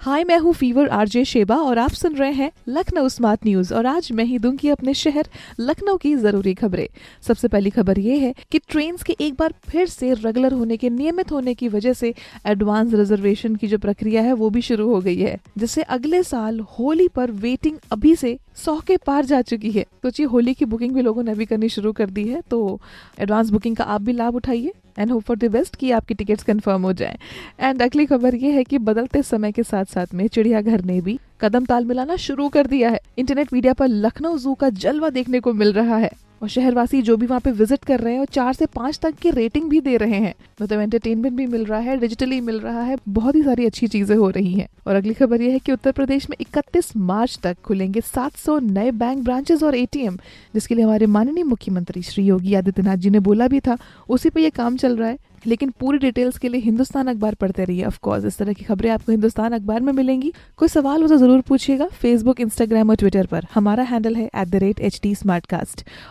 हाय, मैं हूँ fever RJ Sheba और आप सुन रहे हैं लखनऊ स्मार्ट न्यूज़ और आज मैं ही दूँगी अपने शहर लखनऊ की ज़रूरी खबरें। सबसे पहली खबर ये है कि ट्रेन के एक बार फिर से रेगुलर होने के, नियमित होने की वजह से एडवांस रिजर्वेशन की जो प्रक्रिया है वो भी शुरू हो गई है, जिससे अगले साल होली पर वेटिंग अभी से सौ के पार जा चुकी है। सोचिए, होली की बुकिंग भी लोगों ने अभी करनी शुरू कर दी है तो एडवांस बुकिंग का आप भी लाभ उठाइए। And hope for the best कि आपकी टिकट्स कंफर्म हो जाएँ। एंड अगली खबर ये है कि बदलते समय के साथ साथ में चिड़ियाघर ने भी कदम ताल मिलाना शुरू कर दिया है। इंटरनेट मीडिया पर लखनऊ जू का जलवा देखने को मिल रहा है। और शहरवासी जो भी वहाँ पे विज़िट कर रहे हैं और चार से पाँच तक की रेटिंग भी दे रहे हैं। मतलब एंटरटेनमेंट भी मिल रहा है डिजिटली मिल रहा है, बहुत ही सारी अच्छी चीज़ें हो रही हैं। और अगली खबर यह है कि उत्तर प्रदेश में 31 मार्च तक खुलेंगे 700 नए बैंक ब्रांचेस और एटीएम जिसके लिए हमारे माननीय मुख्यमंत्री श्री योगी आदित्यनाथ जी ने बोला भी था। उसी पे ये काम चल रहा है। लेकिन पूरी डिटेल्स के लिए हिंदुस्तान अखबार पढ़ते रहिए ऑफ़ कोर्स इस तरह की खबरें आपको हिंदुस्तान अखबार में मिलेंगी। कोई सवाल हो तो ज़रूर पूछिएगा फेसबुक इंस्टाग्राम और ट्विटर पर। हमारा हैंडल है at the rate H T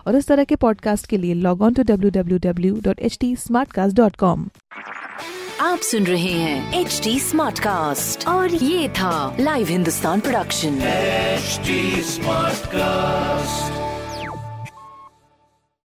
और इस तरह के पॉडकास्ट के लिए log on to W W W dot H T dot com आप सुन रहे हैं एच टी स्मार्ट कास्ट और ये था live Hindustan production smart cast